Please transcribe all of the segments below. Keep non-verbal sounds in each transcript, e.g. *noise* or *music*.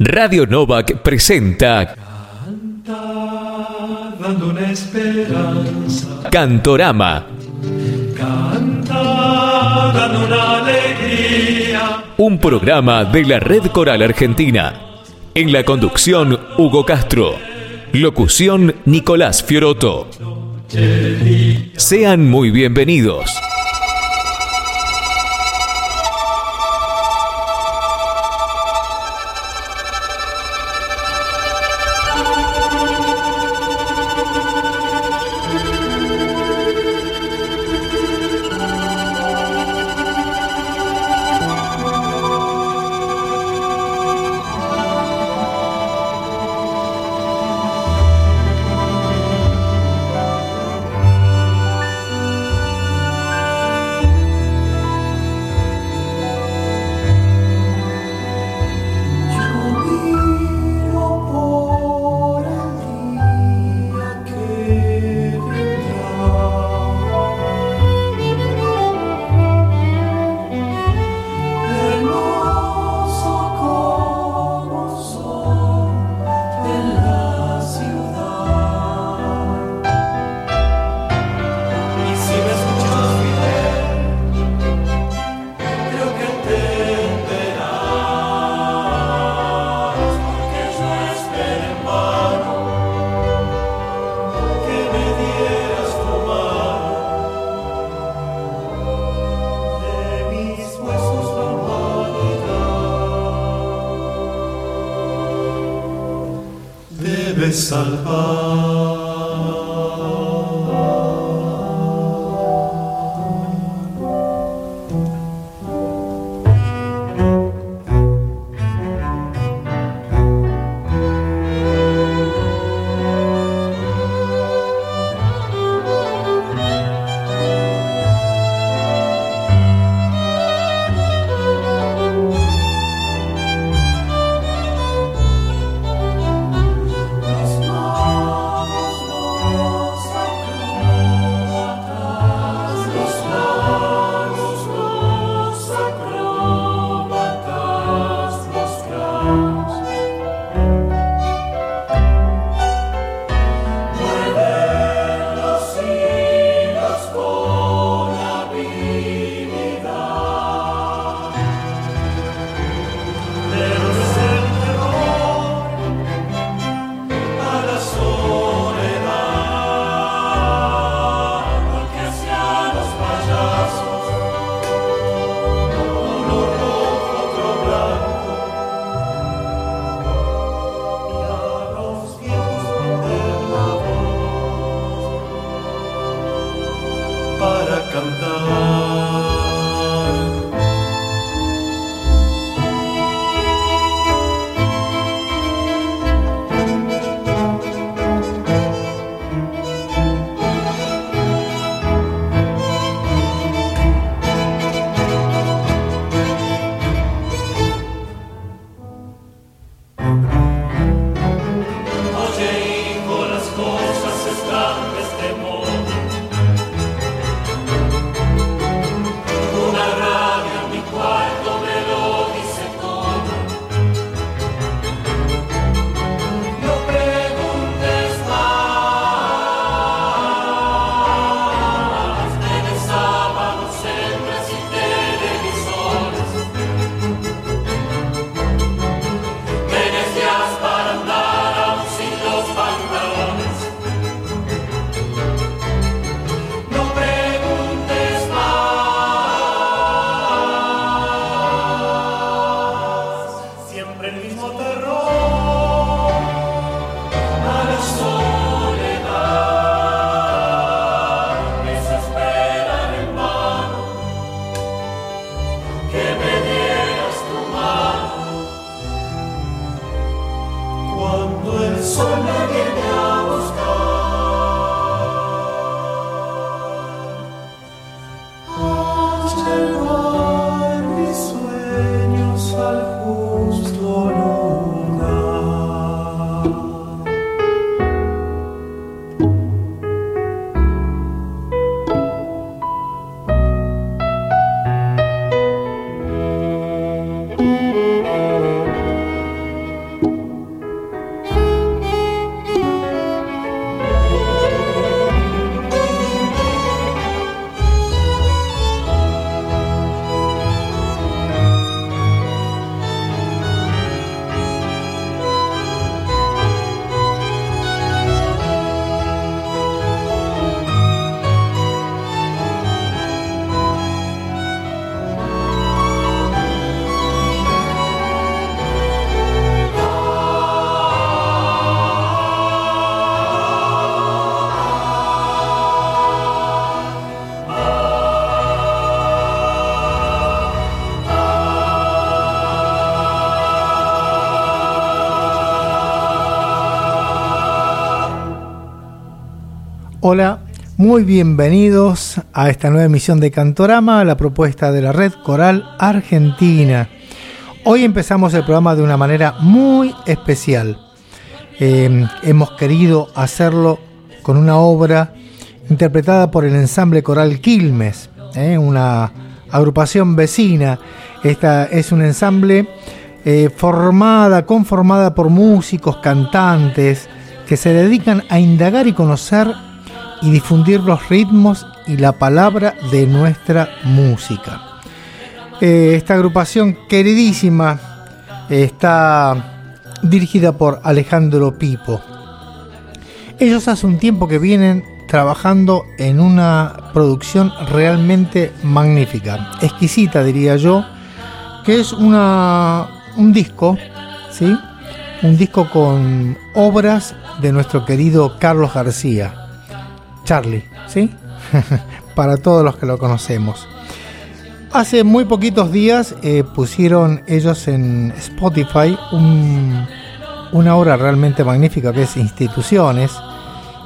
Radio Novak presenta dando una esperanza. Cantorama. Canta dando una alegría. Un programa de la Red Coral Argentina. En la conducción Hugo Castro. Locución Nicolás Fioroto Sean muy bienvenidos. salvar. cầm tay Hola, muy bienvenidos a esta nueva emisión de Cantorama, la propuesta de la Red Coral Argentina. Hoy empezamos el programa de una manera muy especial. Eh, hemos querido hacerlo con una obra interpretada por el ensamble coral Quilmes, eh, una agrupación vecina. Esta es un ensamble eh, formada, conformada por músicos, cantantes, que se dedican a indagar y conocer y difundir los ritmos y la palabra de nuestra música. Eh, esta agrupación queridísima está dirigida por Alejandro Pipo. Ellos hace un tiempo que vienen trabajando en una producción realmente magnífica, exquisita diría yo, que es una, un disco, ¿sí? Un disco con obras de nuestro querido Carlos García Charlie, ¿sí? *laughs* Para todos los que lo conocemos. Hace muy poquitos días eh, pusieron ellos en Spotify una obra realmente magnífica que es Instituciones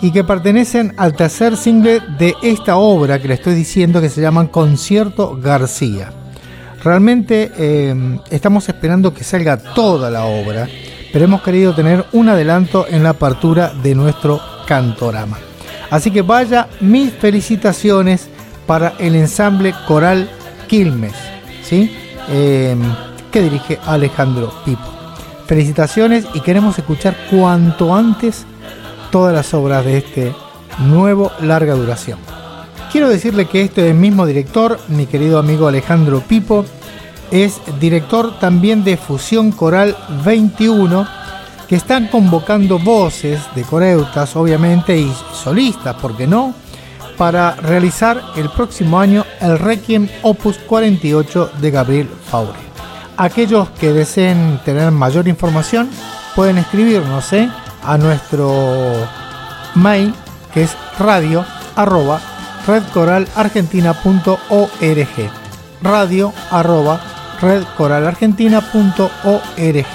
y que pertenecen al tercer single de esta obra que le estoy diciendo que se llaman Concierto García. Realmente eh, estamos esperando que salga toda la obra, pero hemos querido tener un adelanto en la apertura de nuestro cantorama. Así que vaya mis felicitaciones para el ensamble coral Quilmes, ¿sí? Em, que dirige Alejandro Pipo. Felicitaciones y queremos escuchar cuanto antes todas las obras de este nuevo larga duración. Quiero decirle que este mismo director, mi querido amigo Alejandro Pipo, es director también de Fusión Coral 21 están convocando voces de coreutas, obviamente, y solistas, ¿por qué no?, para realizar el próximo año el Requiem Opus 48 de Gabriel Faure. Aquellos que deseen tener mayor información pueden escribirnos ¿eh? a nuestro mail que es radio arroba redcoralargentina.org radio arroba redcoralargentina.org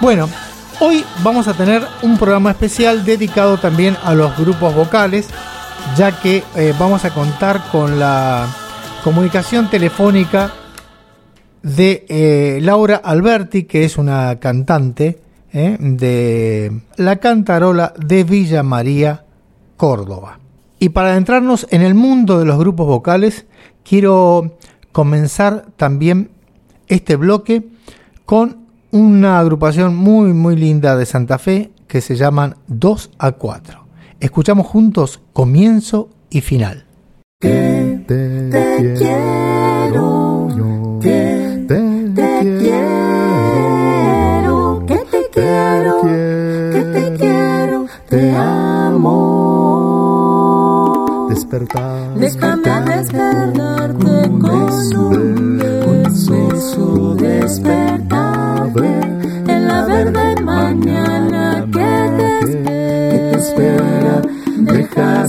bueno Hoy vamos a tener un programa especial dedicado también a los grupos vocales, ya que eh, vamos a contar con la comunicación telefónica de eh, Laura Alberti, que es una cantante eh, de la Cantarola de Villa María, Córdoba. Y para adentrarnos en el mundo de los grupos vocales, quiero comenzar también este bloque con una agrupación muy muy linda de Santa Fe que se llaman 2 a 4. Escuchamos juntos comienzo y final. Que te, quiero, yo, que te, quiero, que te quiero, que te quiero, te amo. Despertar, déjame despertarte con un beso,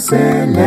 Sandman.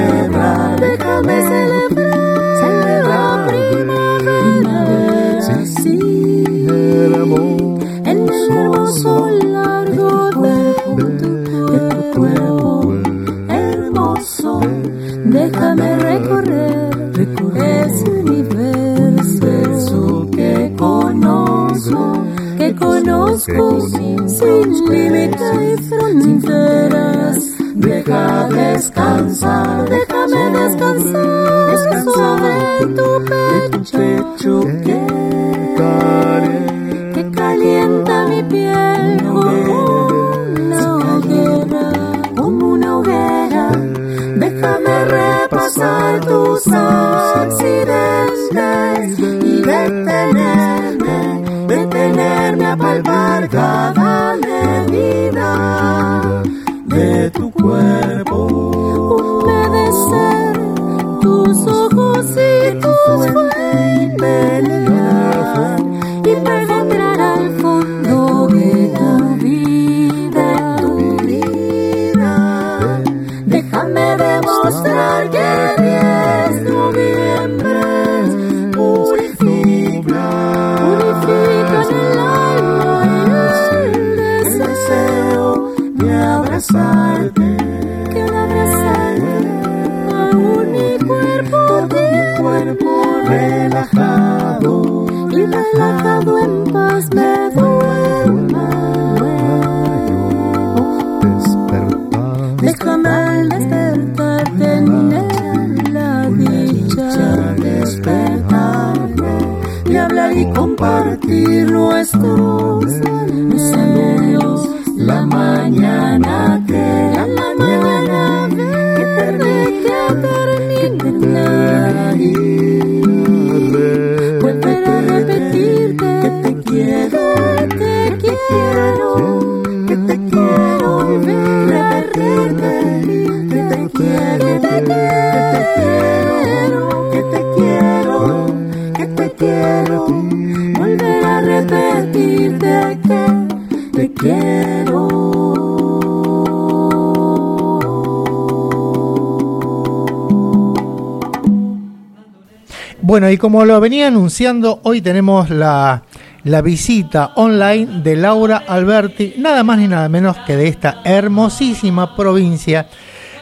Bueno, y como lo venía anunciando, hoy tenemos la, la visita online de Laura Alberti, nada más ni nada menos que de esta hermosísima provincia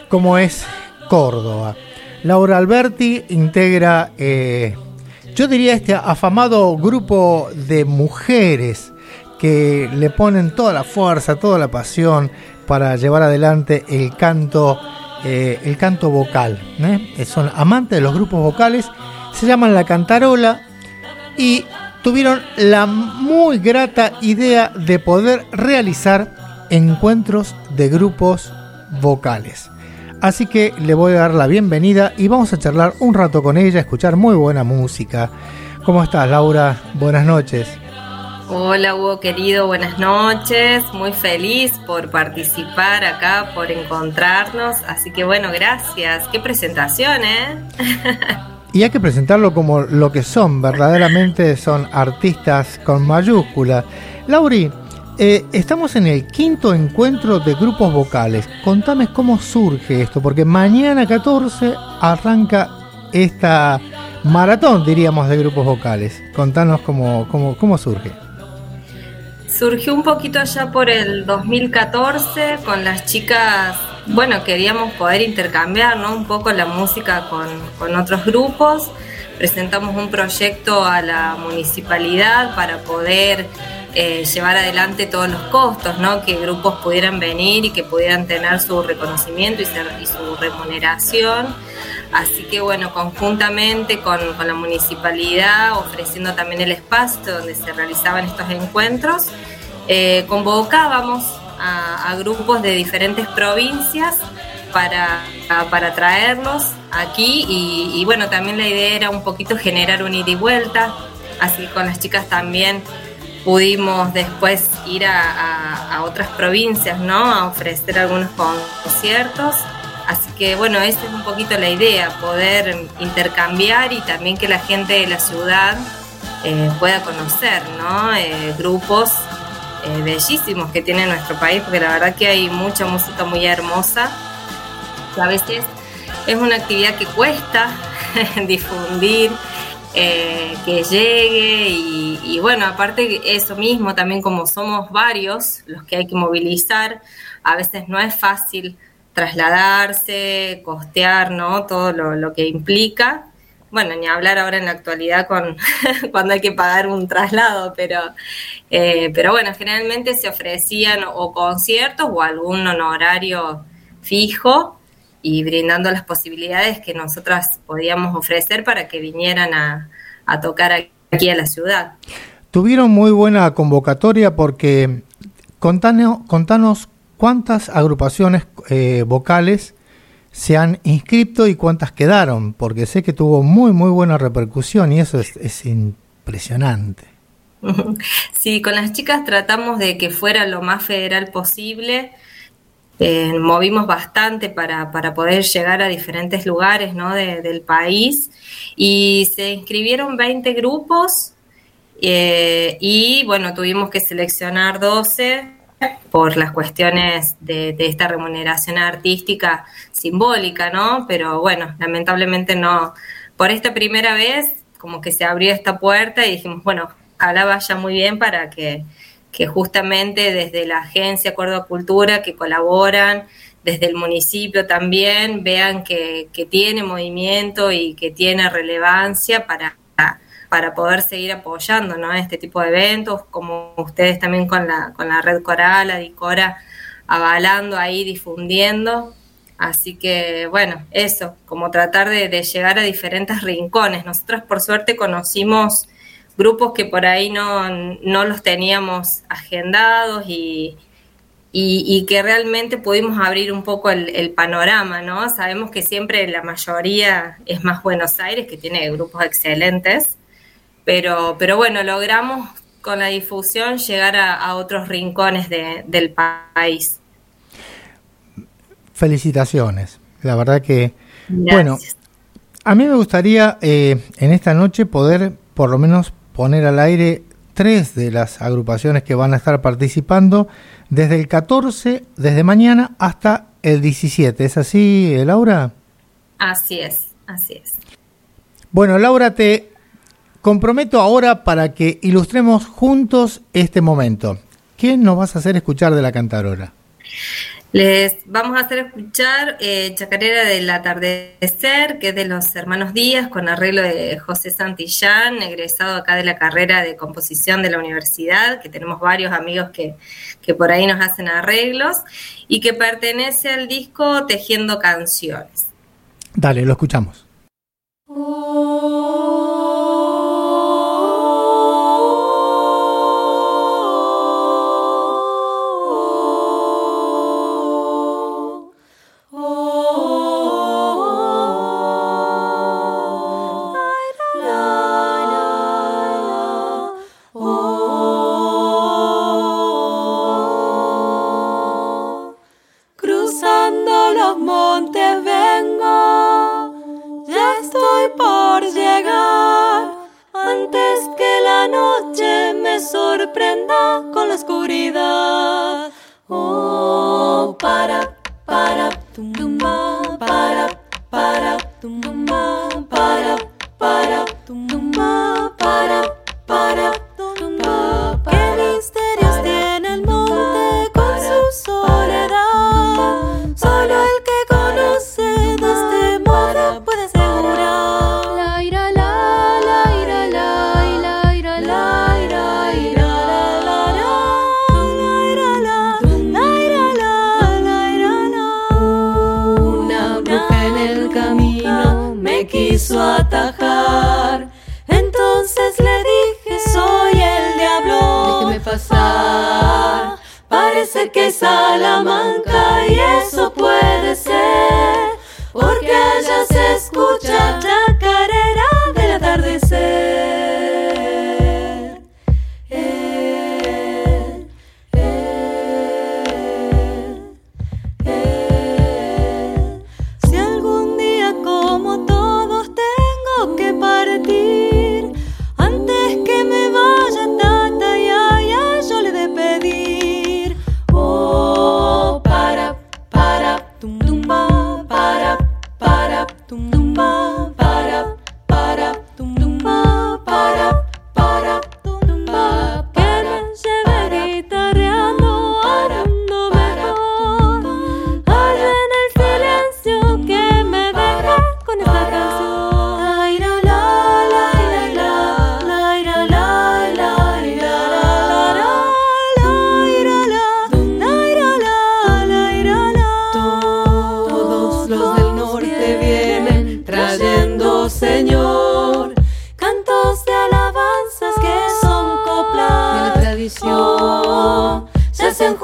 como es Córdoba. Laura Alberti integra, eh, yo diría, este afamado grupo de mujeres que le ponen toda la fuerza, toda la pasión para llevar adelante el canto, eh, el canto vocal. ¿eh? Son amantes de los grupos vocales, se llaman La Cantarola y tuvieron la muy grata idea de poder realizar encuentros de grupos vocales. Así que le voy a dar la bienvenida y vamos a charlar un rato con ella, escuchar muy buena música. ¿Cómo estás, Laura? Buenas noches. Hola Hugo querido, buenas noches. Muy feliz por participar acá, por encontrarnos. Así que bueno, gracias. Qué presentación, ¿eh? *laughs* Y hay que presentarlo como lo que son, verdaderamente son artistas con mayúscula. Lauri, eh, estamos en el quinto encuentro de grupos vocales. Contame cómo surge esto, porque mañana 14 arranca esta maratón, diríamos, de grupos vocales. Contanos cómo, cómo, cómo surge. Surgió un poquito allá por el 2014 con las chicas, bueno, queríamos poder intercambiar ¿no? un poco la música con, con otros grupos. Presentamos un proyecto a la municipalidad para poder eh, llevar adelante todos los costos, ¿no? que grupos pudieran venir y que pudieran tener su reconocimiento y, ser- su remuneración. Así que bueno, conjuntamente con, con la municipalidad, ofreciendo también el espacio donde se realizaban estos encuentros, eh, convocábamos a, grupos de diferentes provincias para, para traerlos aquí y, bueno, también la idea era un poquito generar un ida y vuelta, así con las chicas también pudimos después ir a, a- a otras provincias, ¿no? A ofrecer algunos conciertos. Así que bueno, esa es un poquito la idea, poder intercambiar y también que la gente de la ciudad eh, pueda conocer, ¿no? Eh, grupos eh, bellísimos que tiene nuestro país, porque la verdad que hay mucha música muy hermosa. a veces es una actividad que cuesta *laughs* difundir, eh, que llegue y, bueno, aparte eso mismo, también como somos varios los que hay que movilizar, a veces no es fácil trasladarse, costear, ¿no? Todo lo que implica. Bueno, ni hablar ahora en la actualidad con *laughs* cuando hay que pagar un traslado, pero, eh, pero bueno, generalmente se ofrecían o conciertos o algún honorario fijo y brindando las posibilidades que nosotras podíamos ofrecer para que vinieran a, a tocar aquí a la ciudad. Tuvieron muy buena convocatoria porque contanos, contanos cuántas agrupaciones eh, vocales se han inscrito y cuántas quedaron, porque sé que tuvo muy muy buena repercusión y eso es, es impresionante. *laughs* Sí, con las chicas tratamos de que fuera lo más federal posible. Eh, movimos bastante para, para poder llegar a diferentes lugares ¿no? de- del país y se inscribieron 20 grupos eh, y bueno, tuvimos que seleccionar 12 por las cuestiones de, esta remuneración artística simbólica, ¿no? Pero bueno, lamentablemente no. Por esta primera vez, como que se abrió esta puerta y dijimos, bueno, ojalá vaya muy bien para que, que justamente desde la agencia Córdoba Cultura que colaboran, desde el municipio también, vean que, que tiene movimiento y que tiene relevancia para poder seguir apoyando ¿no? este tipo de eventos, como ustedes también con la, con la red coral, la DICORA, avalando ahí, difundiendo. Así que bueno, eso, como tratar de, de llegar a diferentes rincones. Nosotros por suerte conocimos grupos que por ahí no, no los teníamos agendados y, y, y que realmente pudimos abrir un poco el, el panorama, ¿no? Sabemos que siempre la mayoría es más Buenos Aires, que tiene grupos excelentes, pero, pero bueno, logramos con la difusión llegar a, a otros rincones de- del país. Felicitaciones. La verdad que, Gracias. bueno, a mí me gustaría eh, en esta noche poder por lo menos poner al aire tres de las agrupaciones que van a estar participando desde el 14, desde mañana hasta el 17. ¿Es así, Laura? Así es, así es. Bueno, Laura, te comprometo ahora para que ilustremos juntos este momento. ¿Qué nos vas a hacer escuchar de la cantarola? Les vamos a hacer escuchar eh, Chacarera del Atardecer, que es de los hermanos Díaz, con arreglo de José Santillán, egresado acá de la carrera de composición de la universidad, que tenemos varios amigos que, que por ahí nos hacen arreglos, y que pertenece al disco Tejiendo Canciones. Dale, lo escuchamos. Cruzando Parece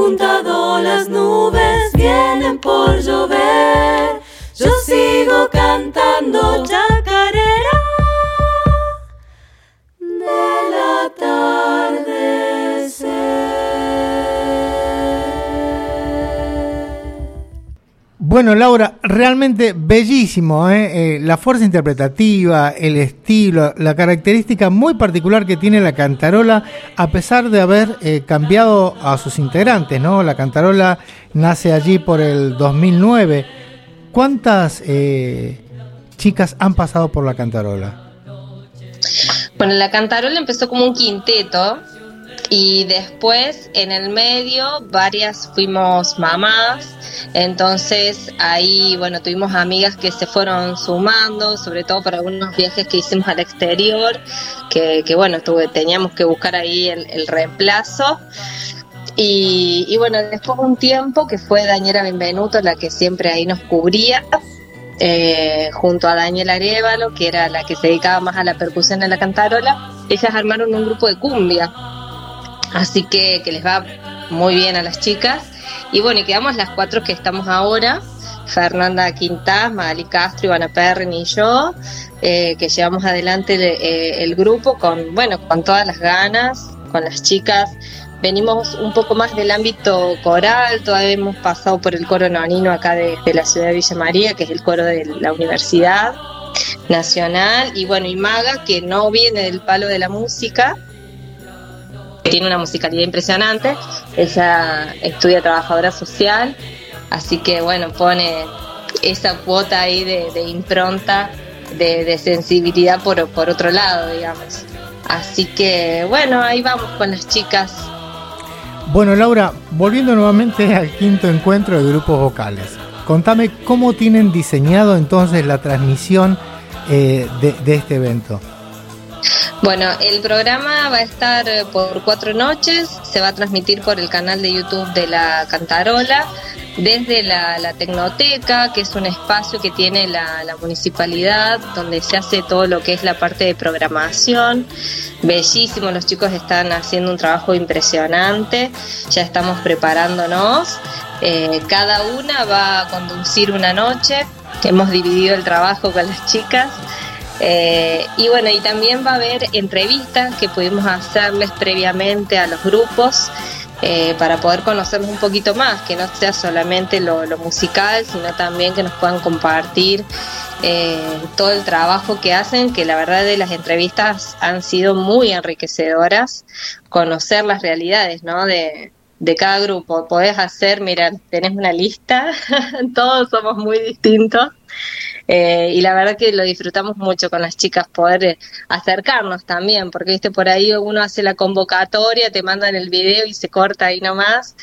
juntado las nubes, vienen por llover. Yo sigo cantando Bueno, Laura, realmente bellísimo, ¿eh? Eh, la fuerza interpretativa, el estilo, la característica muy particular que tiene la cantarola, a pesar de haber eh, cambiado a sus integrantes, ¿no? La cantarola nace allí por el 2009. ¿Cuántas eh, chicas han pasado por la cantarola? Bueno, la cantarola empezó como un quinteto y después en el medio varias fuimos mamás, entonces ahí bueno tuvimos amigas que se fueron sumando, sobre todo para algunos viajes que hicimos al exterior, que, que bueno, tuve, teníamos que buscar ahí el, reemplazo. Y, y bueno, después de un tiempo que fue Daniela Benvenuto la que siempre ahí nos cubría, eh, junto a Daniela Arevalo, que era la que se dedicaba más a la percusión de la cantarola, ellas armaron un grupo de cumbia. Así que, que les va muy bien a las chicas. Y bueno, y quedamos las cuatro que estamos ahora, Fernanda Quintás, Magali Castro, Ivana Perrin y yo, eh, que llevamos adelante el, eh, el grupo con, bueno, con todas las ganas, con las chicas. Venimos un poco más del ámbito coral, todavía hemos pasado por el coro nonino acá de la ciudad de Villa María, que es el coro de la Universidad Nacional, y bueno, y Maga, que no viene del palo de la música, tiene una musicalidad impresionante. Ella estudia trabajadora social, así que bueno, pone esa cuota ahí de, impronta, de, sensibilidad por, otro lado, digamos. Así que bueno, ahí vamos con las chicas. Bueno, Laura, volviendo nuevamente al quinto encuentro de grupos vocales, contame cómo tienen diseñado entonces la transmisión eh, de este evento. Bueno, el programa va a estar eh, por cuatro noches, se va a transmitir por el canal de YouTube de la Cantarola, desde la, Tecnoteca, que es un espacio que tiene la, la municipalidad, donde se hace todo lo que es la parte de programación. Bellísimo, los chicos están haciendo un trabajo impresionante, ya estamos preparándonos. Eh, cada una va a conducir una noche, hemos dividido el trabajo con las chicas. Eh, y bueno, y también va a haber entrevistas que pudimos hacerles previamente a los grupos eh, para poder conocerlos un poquito más, que no sea solamente lo, lo musical, sino también que nos puedan compartir eh, todo el trabajo que hacen, que la verdad de las entrevistas han sido muy enriquecedoras, conocer las realidades, ¿no? De, de cada grupo. Podés hacer, mira, tenés una lista, *laughs* todos somos muy distintos. Eh, y la verdad que lo disfrutamos mucho con las chicas poder eh, acercarnos también, porque viste por ahí uno hace la convocatoria, te mandan el video y se corta ahí nomás.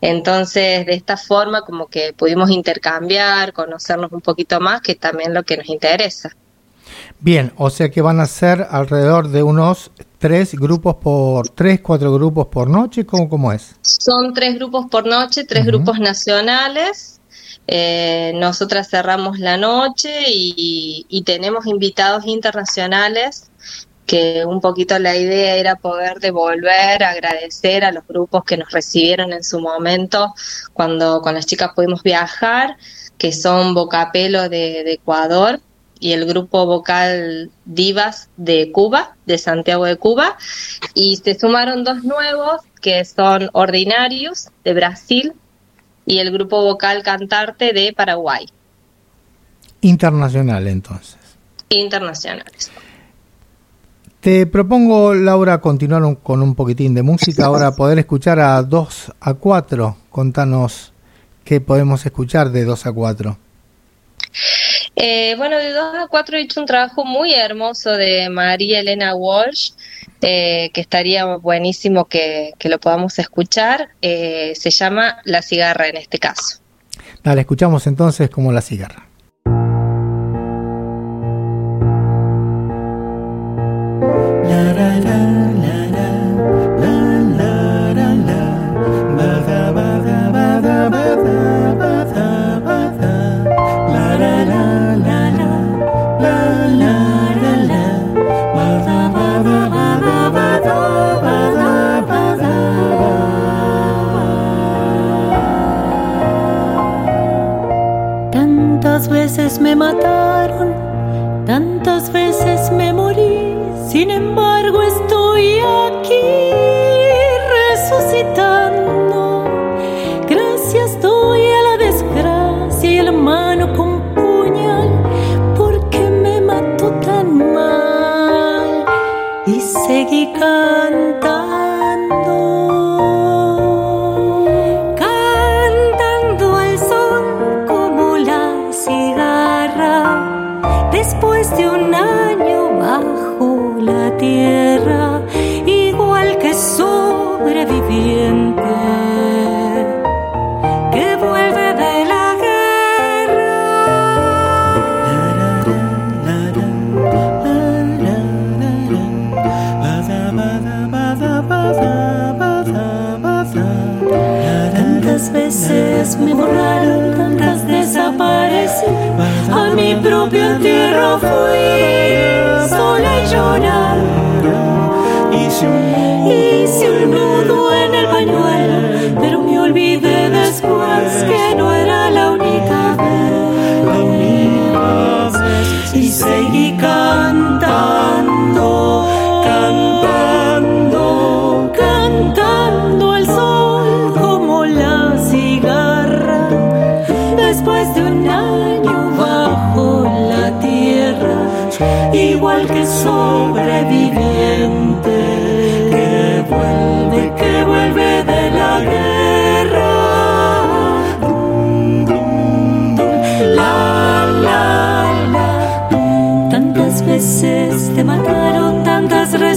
Entonces, de esta forma como que pudimos intercambiar, conocernos un poquito más, que también lo que nos interesa. Bien, o sea que van a ser alrededor de unos tres grupos por tres, cuatro grupos por noche, ¿cómo, cómo es? Son tres grupos por noche, tres grupos nacionales. Eh, nosotras cerramos la noche y, y tenemos invitados internacionales que un poquito la idea era poder devolver, agradecer a los grupos que nos recibieron en su momento cuando con las chicas pudimos viajar, que son Bocapelo de, de Ecuador y el grupo vocal Divas de Cuba, de Santiago de Cuba, y se sumaron dos nuevos que son Ordinarios de Brasil y el grupo vocal Cantarte de Paraguay, Internacional entonces. internacionales. Te propongo, Laura, continuar un- con un poquitín de música. Ahora *laughs* poder escuchar a 2 a 4. Contanos qué podemos escuchar de 2 a 4. Eh, bueno, de 2 a 4 he hecho un trabajo muy hermoso de María Elena Walsh, eh, que estaría buenísimo que, lo podamos escuchar. Eh, se llama La cigarra en este caso. Dale, escuchamos entonces como la cigarra. Tantas veces me borraron, tantas desaparecí. A mi propio tierra fui sola y llorando. Hice un nudo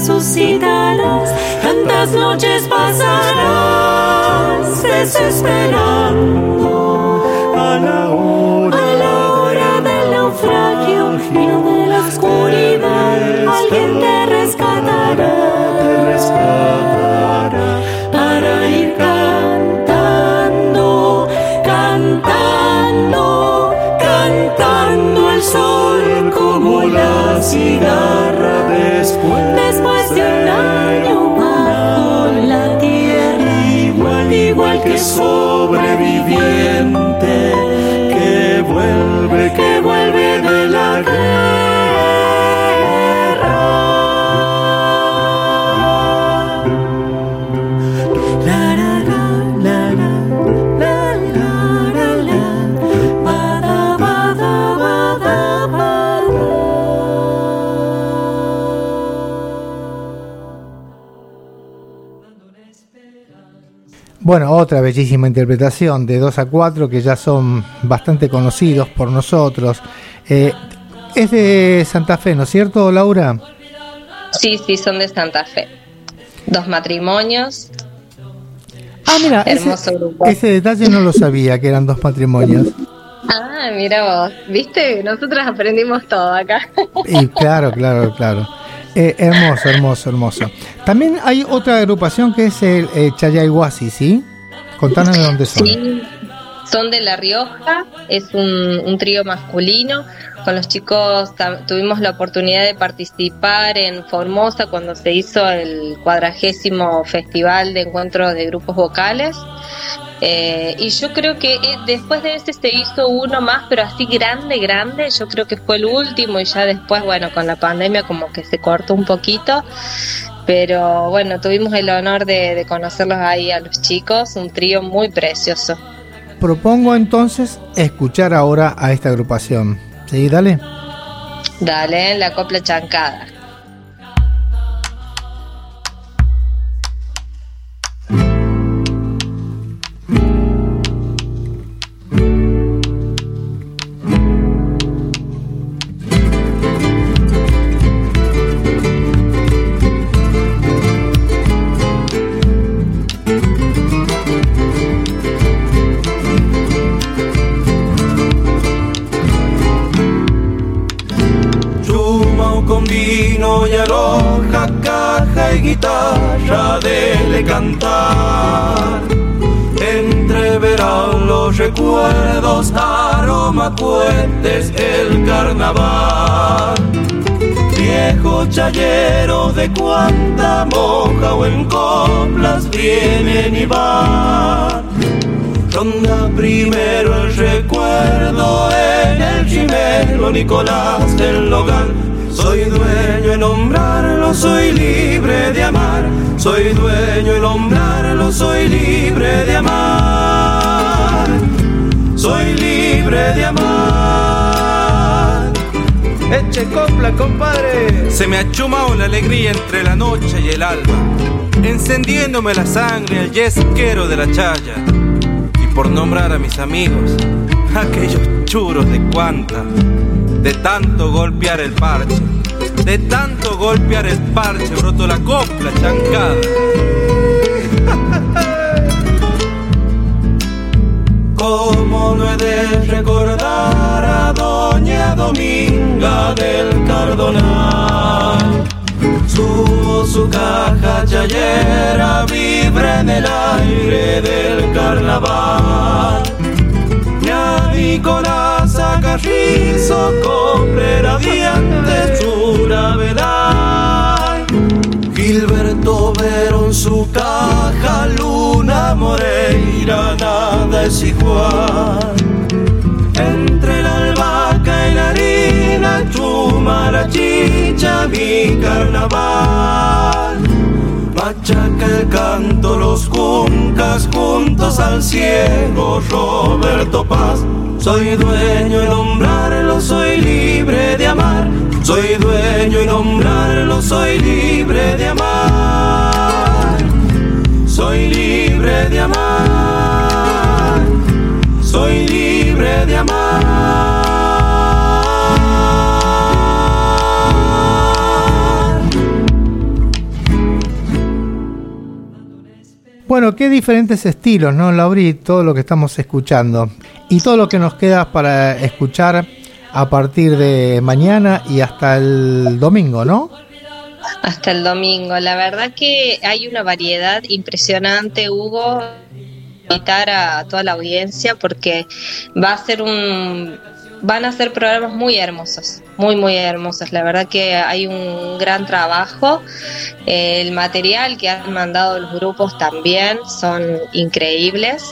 resucitarás, tantas noches pasarás desesperando a la hora, a la hora del naufragio y de la oscuridad. Alguien te la cigarra Después, después de un año bajo la tierra, igual, igual que sobreviviente otra bellísima interpretación de 2 a 4 que ya son bastante conocidos por nosotros. Eh, es de Santa Fe, ¿no es cierto, Laura? Sí, sí, son de Santa Fe. Dos matrimonios. Ah, mira, ese, grupo. ese detalle no lo sabía, que eran dos matrimonios. Ah, mira vos, viste, nosotros aprendimos todo acá. Y claro, claro, claro. Eh, hermoso, hermoso, hermoso. También hay otra agrupación que es el eh, ¿sí? Contanos de dónde son. Son de La Rioja, es un, trío masculino. Con los chicos tuvimos la oportunidad de participar en Formosa cuando se hizo el cuadragésimo festival de encuentros de grupos vocales. Eh, y yo creo que eh, después de ese se hizo uno más, pero así grande, grande. Yo creo que fue el último y ya después, bueno, con la pandemia como que se cortó un poquito. Pero bueno, tuvimos el honor de, de conocerlos ahí a los chicos, un trío muy precioso. Propongo entonces escuchar ahora a esta agrupación. Sí, dale. Dale, la copla chancada. Compadre. Se me ha chumado la alegría entre la noche y el alba, encendiéndome la sangre el yesquero de la chaya. Y por nombrar a mis amigos, aquellos churos de cuanta, de tanto golpear el parche, de tanto golpear el parche, brotó la copla chancada. ¿Cómo no he de recordar a Doña Dominga del Cardonal? Subo su caja chayera, vibra en el aire del carnaval. Ya Nicolás Acarrizo, copre radiante su gravedad. Gilberto Verón su caja, Luna Moreira, nada es igual. Entre la albahaca y la harina, chuma la chicha, mi carnaval. Machaca el canto, los juncas juntos al ciego, Roberto Paz. Soy dueño y nombrarlo, soy libre de amar. Soy dueño y nombrarlo, soy libre de amar. Soy libre de amar. Soy libre de amar. Bueno, qué diferentes estilos, ¿no, Lauri? Todo lo que estamos escuchando. Y todo lo que nos queda para escuchar a partir de mañana y hasta el domingo, ¿no? Hasta el domingo. La verdad que hay una variedad impresionante, Hugo. Invitar a toda la audiencia porque va a ser un van a ser programas muy hermosos, muy, muy hermosos. La verdad que hay un gran trabajo. El material que han mandado los grupos también son increíbles.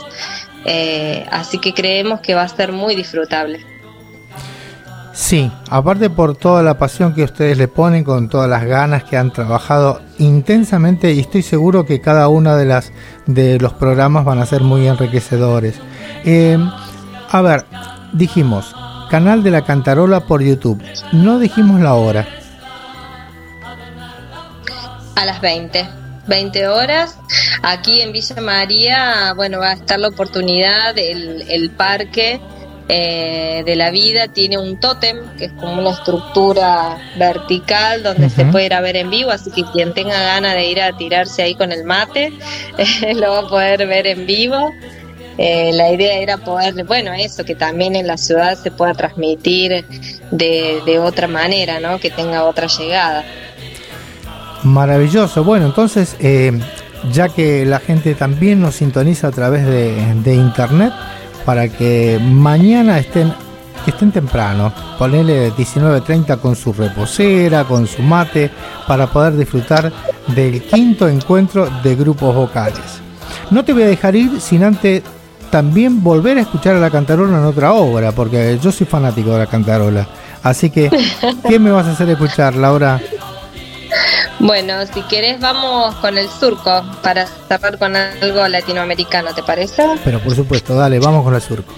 Eh, así que creemos que va a ser muy disfrutable. Sí, aparte por toda la pasión que ustedes le ponen, con todas las ganas que han trabajado intensamente y estoy seguro que cada una de las de los programas van a ser muy enriquecedores. Eh, a ver, dijimos, canal de la Cantarola por YouTube. No dijimos la hora. A las 20. 20 horas. Aquí en Villa María, bueno, va a estar la oportunidad, el, el parque eh, de la vida tiene un tótem, que es como una estructura vertical donde se puede ir a ver en vivo, así que quien tenga ganas de ir a tirarse ahí con el mate, *laughs* lo va a poder ver en vivo. Eh, la idea era poder, bueno, eso, que también en la ciudad se pueda transmitir de, otra manera, ¿no? Que tenga otra llegada. Maravilloso. Bueno, entonces, eh, ya que la gente también nos sintoniza a través de, internet, para que mañana estén que estén temprano, ponerle 19.30 con su reposera, con su mate, para poder disfrutar del quinto encuentro de grupos vocales. No te voy a dejar ir sin antes también volver a escuchar a la cantarola en otra obra, porque yo soy fanático de la cantarola. Así que, *laughs* ¿qué me vas a hacer escuchar, Laura? Bueno, si querés vamos con el surco para cerrar con algo latinoamericano, ¿te parece? Pero por supuesto, dale, vamos con el surco.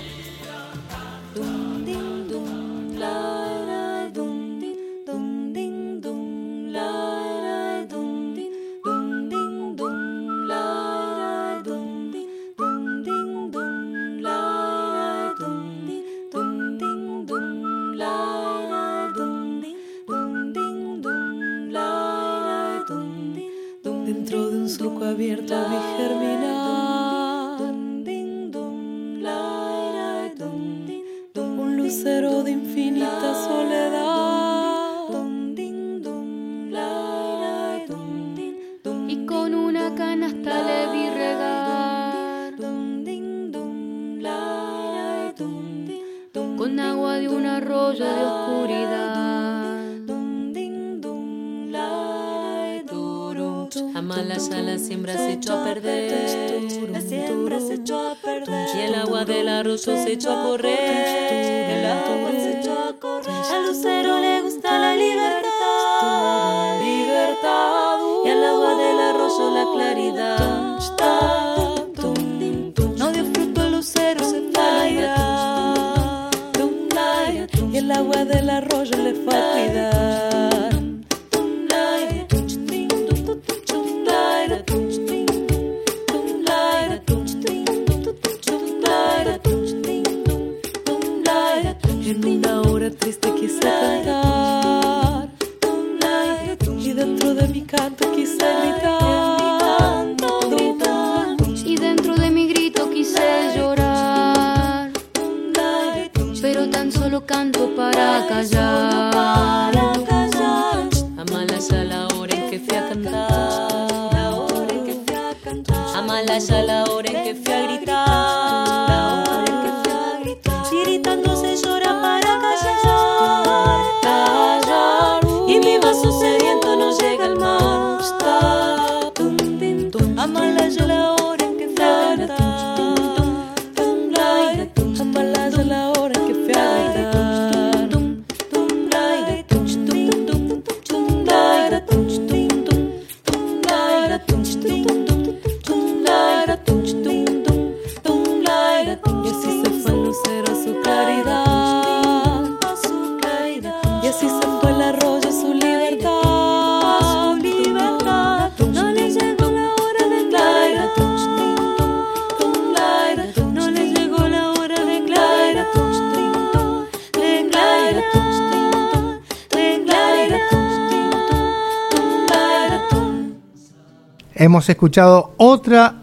Hemos escuchado otra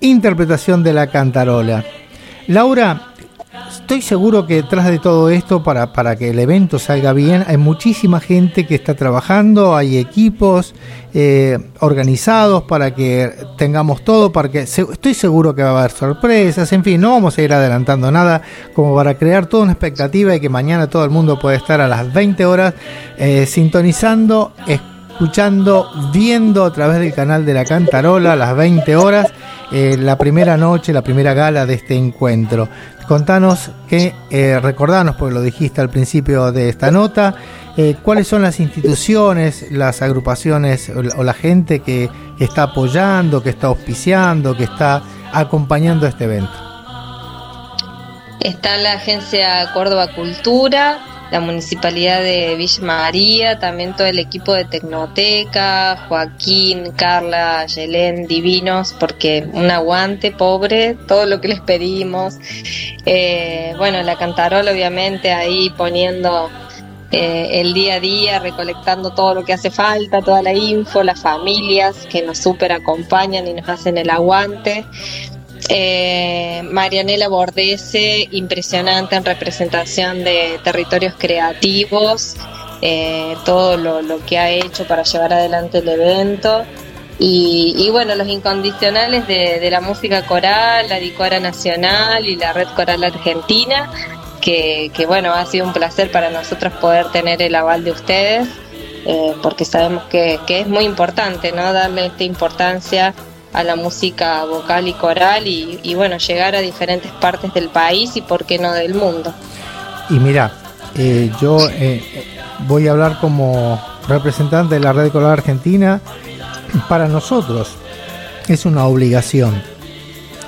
interpretación de la cantarola. Laura, estoy seguro que detrás de todo esto, para, para que el evento salga bien, hay muchísima gente que está trabajando, hay equipos eh, organizados para que tengamos todo, para que estoy seguro que va a haber sorpresas, en fin, no vamos a ir adelantando nada como para crear toda una expectativa y que mañana todo el mundo puede estar a las 20 horas eh, sintonizando, escuchando, viendo a través del canal de la Cantarola a las 20 horas. Eh, la primera noche, la primera gala de este encuentro. Contanos que, eh, recordanos, porque lo dijiste al principio de esta nota, eh, cuáles son las instituciones, las agrupaciones o la, gente que, que, está apoyando, que está auspiciando, que está acompañando este evento. Está la agencia Córdoba Cultura, la municipalidad de Villa María, también todo el equipo de Tecnoteca, Joaquín, Carla, Yelén, divinos, porque un aguante pobre, todo lo que les pedimos. Eh, bueno, la Cantarola obviamente ahí poniendo eh, el día a día, recolectando todo lo que hace falta, toda la info, las familias que nos super acompañan y nos hacen el aguante. Eh, Marianela Bordese, impresionante en representación de territorios creativos, eh, todo lo, que ha hecho para llevar adelante el evento. Y, bueno, los incondicionales de, la música coral, la Dicora Nacional y la Red Coral Argentina, que, bueno, ha sido un placer para nosotros poder tener el aval de ustedes, eh, porque sabemos que, que es muy importante, ¿no? Darle esta importancia a la música vocal y coral y, bueno, llegar a diferentes partes del país y por qué no del mundo. Y mira, eh, yo eh, voy a hablar como representante de la Red Coral Argentina. Para nosotros es una obligación,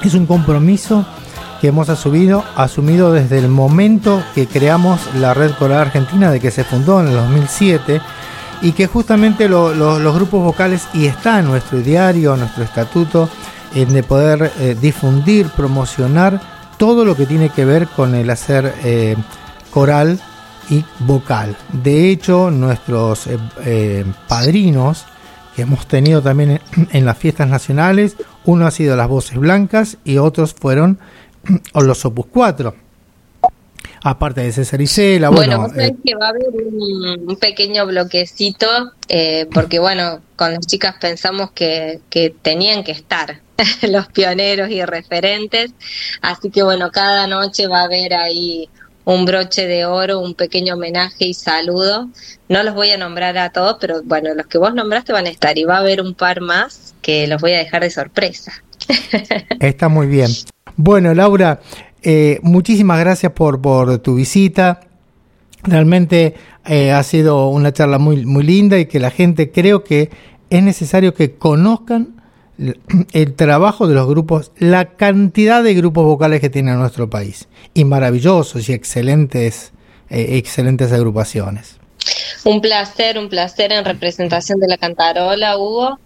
es un compromiso que hemos asumido, asumido desde el momento que creamos la Red Coral Argentina, de que se fundó en el 2007 y que justamente los grupos vocales, y está nuestro diario, nuestro estatuto, en de poder eh, difundir, promocionar todo lo que tiene que ver con el hacer eh, coral y vocal. De hecho, nuestros eh, padrinos que hemos tenido también *clears throat* en, las fiestas nacionales, uno ha sido las voces blancas y otros fueron *clears throat* los Opus 4 aparte de César Isela. Bueno, bueno eh, que va a haber un, pequeño bloquecito, eh, porque bueno, con las chicas pensamos que, que tenían que estar *laughs* los pioneros y referentes, así que bueno, cada noche va a haber ahí un broche de oro, un pequeño homenaje y saludo. No los voy a nombrar a todos, pero bueno, los que vos nombraste van a estar y va a haber un par más que los voy a dejar de sorpresa. *laughs* Está muy bien. Bueno, Laura, eh, muchísimas gracias por, por tu visita. Realmente eh, ha sido una charla muy, muy linda y que la gente creo que es necesario que conozcan *clears throat* el trabajo de los grupos, la cantidad de grupos vocales que tiene nuestro país y maravillosos y excelentes, eh, excelentes agrupaciones. Un placer, un placer en representación de la Cantarola, Hugo,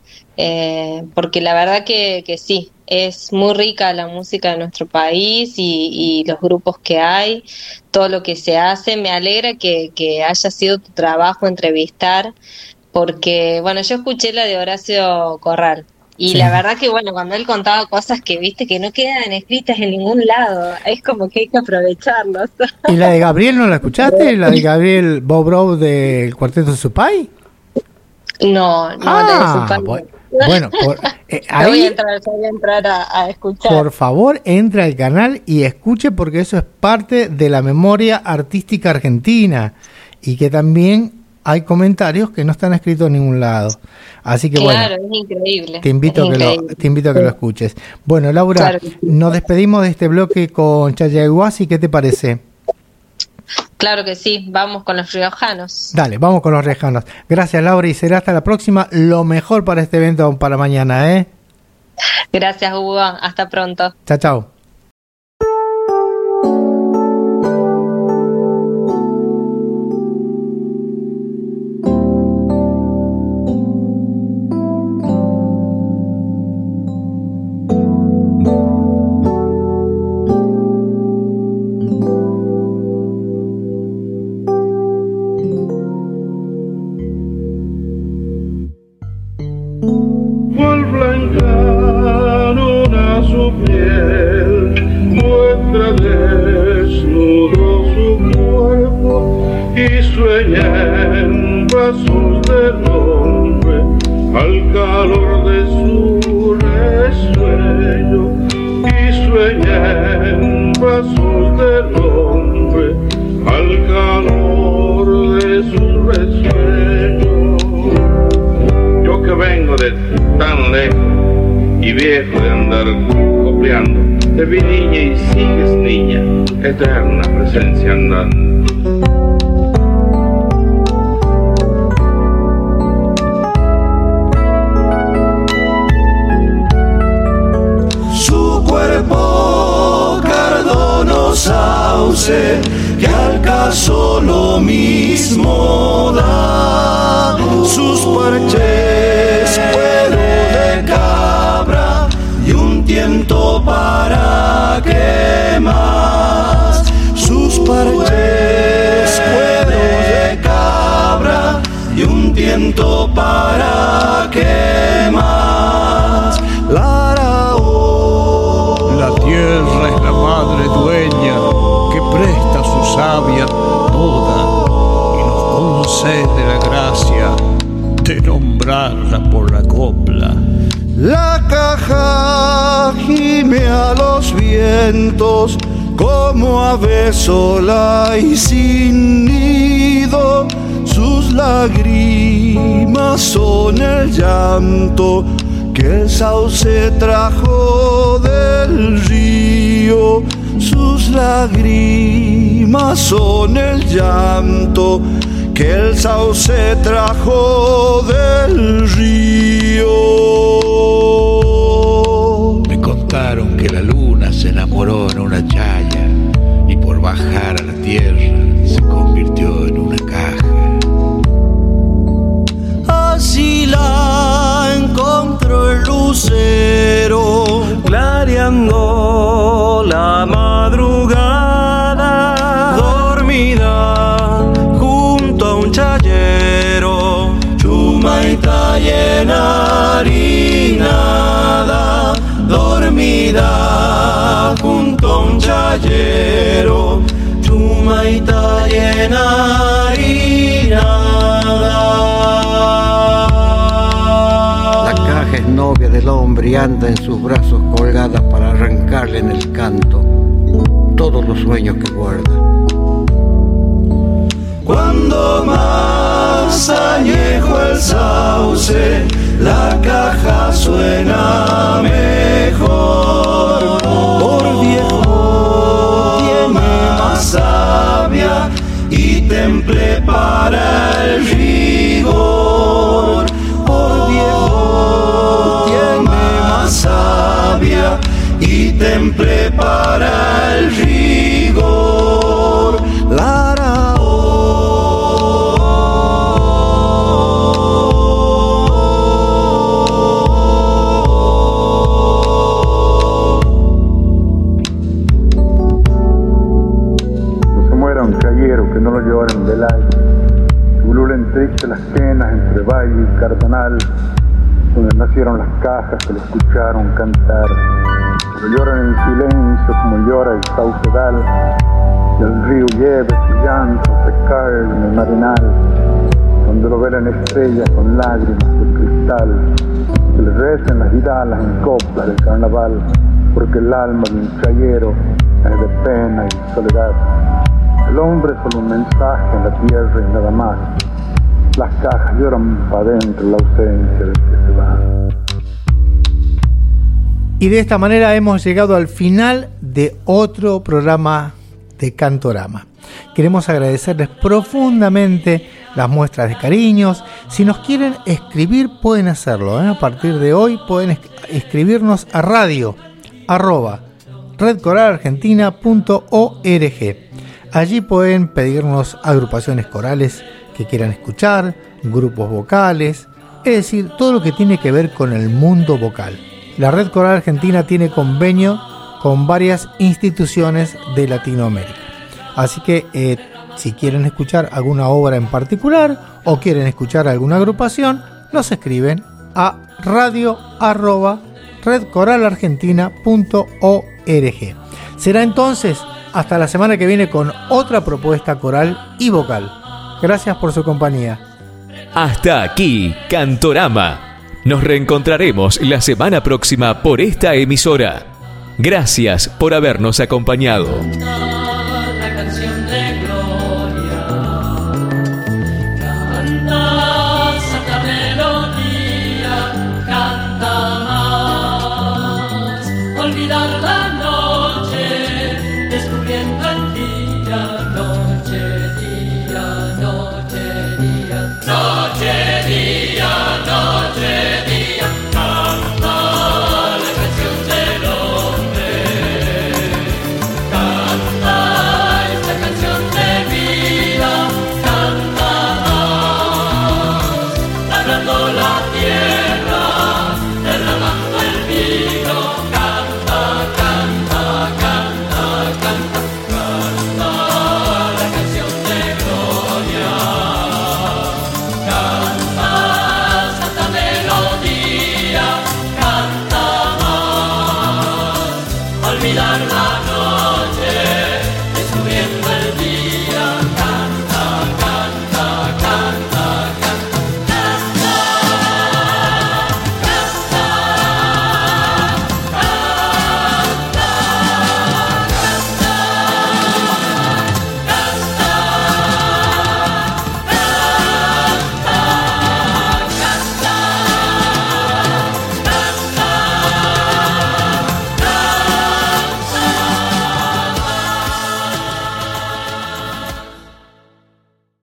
porque la verdad que, que sí, es muy rica la música de nuestro país y, los grupos que hay, todo lo que se hace. Me alegra que, haya sido tu trabajo entrevistar, porque, bueno, yo escuché la de Horacio Corral. Y la verdad que, bueno, cuando él contaba cosas que viste que no quedan escritas en ningún lado, es como que hay que aprovecharlos. *laughs* ¿Y la de Gabriel no la escuchaste? ¿La de Gabriel Bob del Cuarteto Supay? No, no, ah, de Bueno. Bueno, por, eh, *laughs* ahí, voy a entrar, voy a entrar a, escuchar. Por favor, entre al canal y escuche porque eso es parte de la memoria artística argentina y que también hay comentarios que no están escritos en ningún lado. Así que claro, es increíble. Te invito, a que lo, te invito a que lo escuches. Bueno, Laura, nos despedimos de este bloque con Chayaguasi. ¿Qué te parece? Claro que sí, vamos con los riojanos. Dale, vamos con los riojanos. Gracias Laura y será hasta la próxima. Lo mejor para este evento para mañana, ¿eh? Gracias Hugo, hasta pronto. Chao, chao. Viejo de andar copiando, te vi niña y sigues niña, eterna presencia andando. su cuerpo sauce que al caso lo mismo da. Sus parches más sus parches cuero de cabra y un tiento para oh. La tierra es la madre dueña que presta su savia toda y nos concede la gracia de nombrarla por la copla. La gime a los vientos como ave sola y sin nido. Sus lágrimas son el llanto que el sauce trajo del río. Sus lágrimas son el llanto que el sauce trajo del río. En una chaya y por bajar a la tierra se convirtió en una caja. Así la encontró el lucero, clareando la madrugada, dormida junto a un chayero, chumaita llena harinada, junto a un chayero, chumaita llena harinada. La caja es novia del hombre y anda en sus brazos colgada para arrancarle en el canto todos los sueños que guarda. Cuando más añejo el sauce, la caja suena mejor. Temple para el rigor. Por viejo tiene más sabia y temple donde nacieron las cajas que le escucharon cantar. Pero lloran en silencio como llora el saucedal, y el río lleve su llanto, se cae en el marinal, donde lo velan estrellas con lágrimas de cristal, que le recen las vidalas en coplas del carnaval, porque el alma de un chayero es de pena y soledad. El hombre es solo un mensaje en la tierra y nada más. Las cajas lloran para adentro la ausencia del que va. Y de esta manera hemos llegado al final de otro programa de Cantorama. Queremos agradecerles profundamente las muestras de cariños. Si nos quieren escribir, pueden hacerlo. ¿eh? A partir de hoy pueden es- escribirnos a radio arroba redcoralargentina.org. Allí pueden pedirnos agrupaciones corales que quieran escuchar, grupos vocales, es decir, todo lo que tiene que ver con el mundo vocal. La Red Coral Argentina tiene convenio con varias instituciones de Latinoamérica. Así que eh, si quieren escuchar alguna obra en particular o quieren escuchar alguna agrupación, nos escriben a radio arroba redcoralargentina.org. Será entonces hasta la semana que viene con otra propuesta coral y vocal. Gracias por su compañía. Hasta aquí, Cantorama. Nos reencontraremos la semana próxima por esta emisora. Gracias por habernos acompañado.